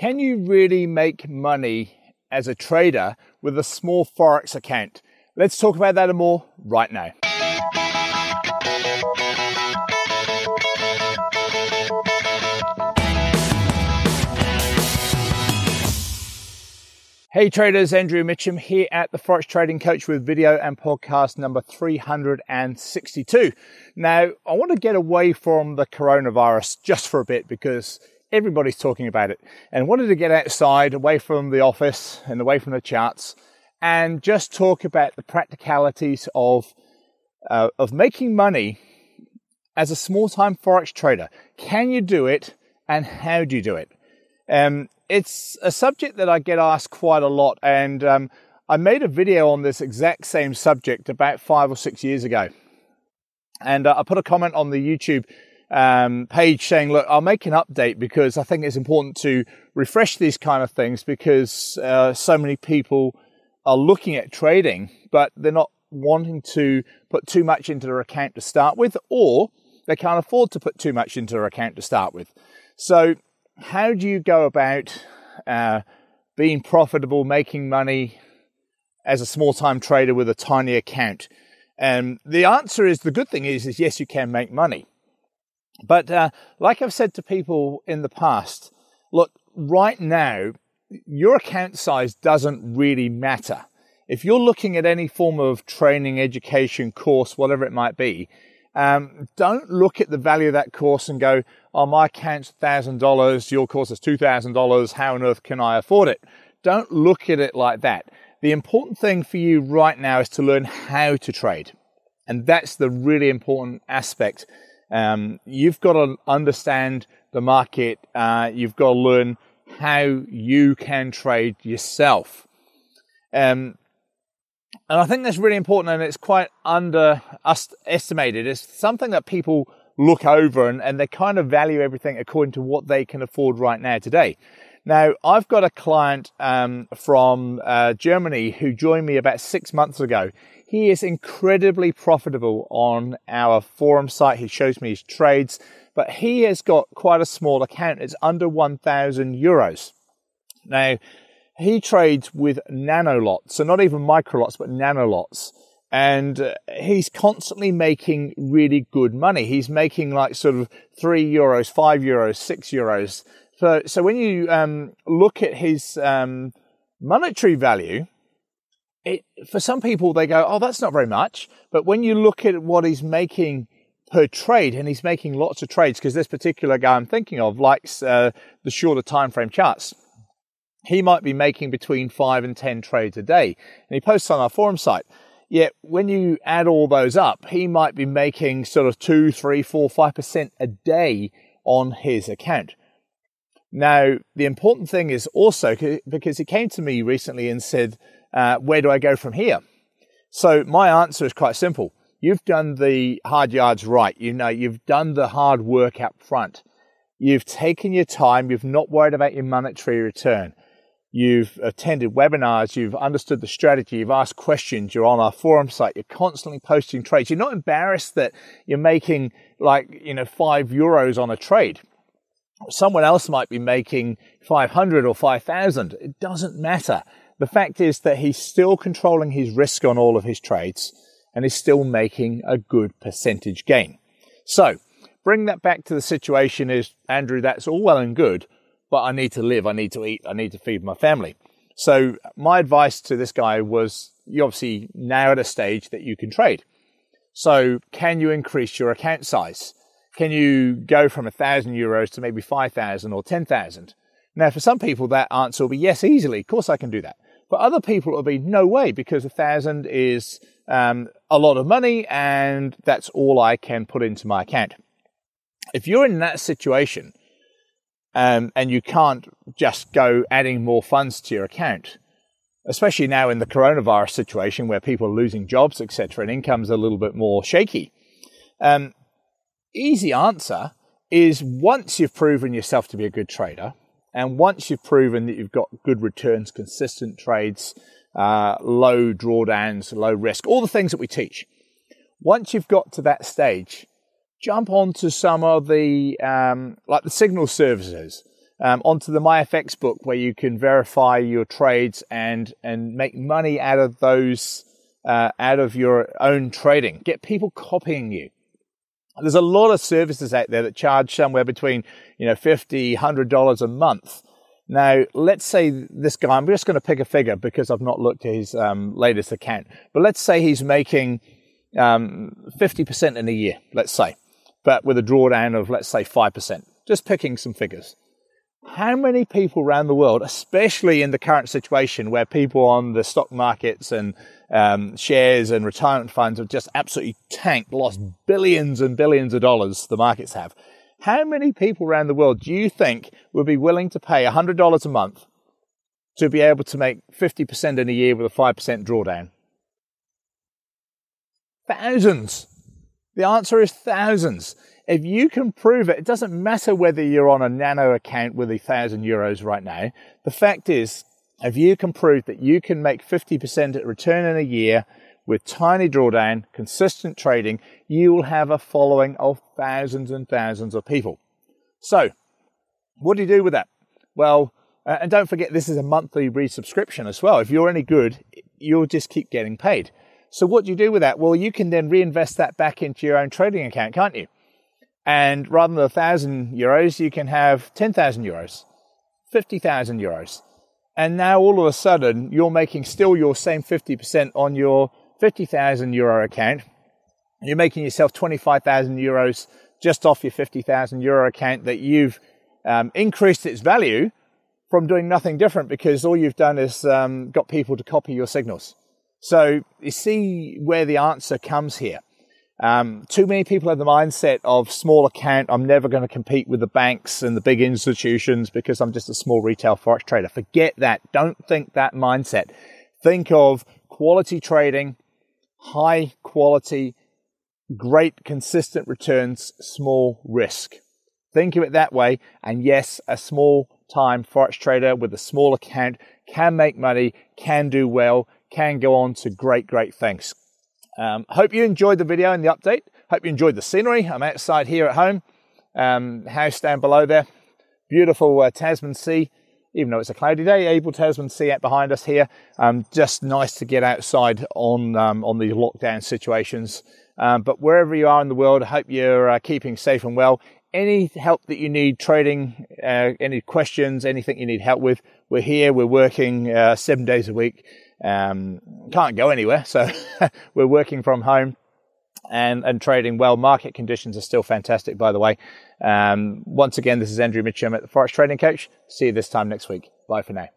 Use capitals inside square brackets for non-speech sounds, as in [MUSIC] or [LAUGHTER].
Can you really make money as a trader with a small Forex account? Let's talk about that and more right now. Hey traders, Andrew Mitchem here at the Forex Trading Coach with video and podcast number 362. Now, I want to get away from the coronavirus just for a bit because everybody's talking about it and wanted to get outside away from the office and away from the charts and just talk about the practicalities of uh, of making money as a small time forex trader. Can you do it and how do you do it? Um, it's a subject that I get asked quite a lot, and um, I made a video on this exact same subject about five or six years ago. And uh, I put a comment on the YouTube um, page saying, Look, I'll make an update because I think it's important to refresh these kind of things because uh, so many people are looking at trading, but they're not wanting to put too much into their account to start with, or they can't afford to put too much into their account to start with. So how do you go about uh, being profitable, making money as a small time trader with a tiny account? And the answer is the good thing is, is yes, you can make money. But uh, like I've said to people in the past, look, right now, your account size doesn't really matter. If you're looking at any form of training, education, course, whatever it might be, um, don't look at the value of that course and go, oh, my account's $1,000, your course is $2,000, how on earth can I afford it? Don't look at it like that. The important thing for you right now is to learn how to trade. And that's the really important aspect. Um, you've got to understand the market. Uh, you've got to learn how you can trade yourself. Um, and I think that's really important and it's quite underestimated. It's something that people look over and, and they kind of value everything according to what they can afford right now today. Now, I've got a client um, from uh, Germany who joined me about six months ago. He is incredibly profitable on our forum site. He shows me his trades, but he has got quite a small account. It's under 1,000 euros. Now, he trades with nano lots, so not even micro lots, but nano lots and uh, he's constantly making really good money. He's making like sort of three euros, five euros, six euros. So, so when you um, look at his um, monetary value, it for some people they go, "Oh, that's not very much." But when you look at what he's making per trade, and he's making lots of trades, because this particular guy I'm thinking of likes uh, the shorter time frame charts. He might be making between five and ten trades a day, and he posts on our forum site. Yet when you add all those up, he might be making sort of two, three, four, five percent a day on his account. Now, the important thing is also because he came to me recently and said, uh, Where do I go from here? So, my answer is quite simple. You've done the hard yards right. You know, you've done the hard work up front. You've taken your time. You've not worried about your monetary return you've attended webinars, you've understood the strategy, you've asked questions, you're on our forum site, you're constantly posting trades. You're not embarrassed that you're making like, you know, five euros on a trade. Someone else might be making 500 or 5,000. It doesn't matter. The fact is that he's still controlling his risk on all of his trades and is still making a good percentage gain. So bring that back to the situation is, Andrew, that's all well and good but I need to live, I need to eat, I need to feed my family. So my advice to this guy was you obviously now at a stage that you can trade. So can you increase your account size? Can you go from a thousand euros to maybe 5,000 or 10,000? Now, for some people, that answer will be yes, easily. Of course, I can do that. For other people, it'll be no way because a thousand is um, a lot of money and that's all I can put into my account. If you're in that situation, um, and you can't just go adding more funds to your account, especially now in the coronavirus situation where people are losing jobs, etc., and income's a little bit more shaky. Um, easy answer is once you've proven yourself to be a good trader, and once you've proven that you've got good returns, consistent trades, uh, low drawdowns, low risk, all the things that we teach. Once you've got to that stage, jump onto some of the um, like the signal services. um, onto the Myfxbook where you can verify your trades and and make money out of those uh, out of your own trading. Get people copying you. There's a lot of services out there that charge somewhere between you know fifty, hundred dollars a month. Now, let's say this guy. I'm just going to pick a figure because I've not looked at his um, latest account. But let's say he's making um, 50% in a year. Let's say, but with a drawdown of let's say five percent. Just picking some figures how many people around the world, especially in the current situation where people on the stock markets and um, shares and retirement funds have just absolutely tanked, lost billions and billions of dollars, the markets have. How many people around the world do you think would be willing to pay $100 a month to be able to make 50% in a year with a 5% drawdown? Thousands. The answer is thousands. If you can prove it, it doesn't matter whether you're on a nano account with a thousand euros right now. The fact is, if you can prove that you can make 50% return in a year with tiny drawdown, consistent trading, you will have a following of thousands and thousands of people. So, what do you do with that? Well, uh, and don't forget, this is a monthly resubscription as well. If you're any good, you'll just keep getting paid. So, what do you do with that? Well, you can then reinvest that back into your own trading account, can't you? And rather than a thousand euros, you can have 10,000 euros, 50,000 euros. And now all of a sudden, you're making still your same 50% on your 50,000 euro account. You're making yourself 25,000 euros just off your 50,000 euro account that you've um, increased its value from doing nothing different because all you've done is um, got people to copy your signals. So you see where the answer comes here. Um, too many people have the mindset of small account. I'm never going to compete with the banks and the big institutions because I'm just a small retail forex trader. Forget that. Don't think that mindset. Think of quality trading, high quality, great consistent returns, small risk. Think of it that way. And yes, a small time forex trader with a small account can make money, can do well, can go on to great, great things. Um, hope you enjoyed the video and the update. Hope you enjoyed the scenery. I'm outside here at home. Um, house down below there. Beautiful uh, Tasman Sea. Even though it's a cloudy day, Abel Tasman Sea out behind us here. Um, just nice to get outside on um, on these lockdown situations. Um, but wherever you are in the world, I hope you're uh, keeping safe and well. Any help that you need trading, uh, any questions, anything you need help with, we're here. We're working uh, seven days a week. Um, can't go anywhere, so [LAUGHS] we're working from home and, and trading well. Market conditions are still fantastic, by the way. Um, once again, this is Andrew Mitchem at the Forex Trading Coach. See you this time next week. Bye for now.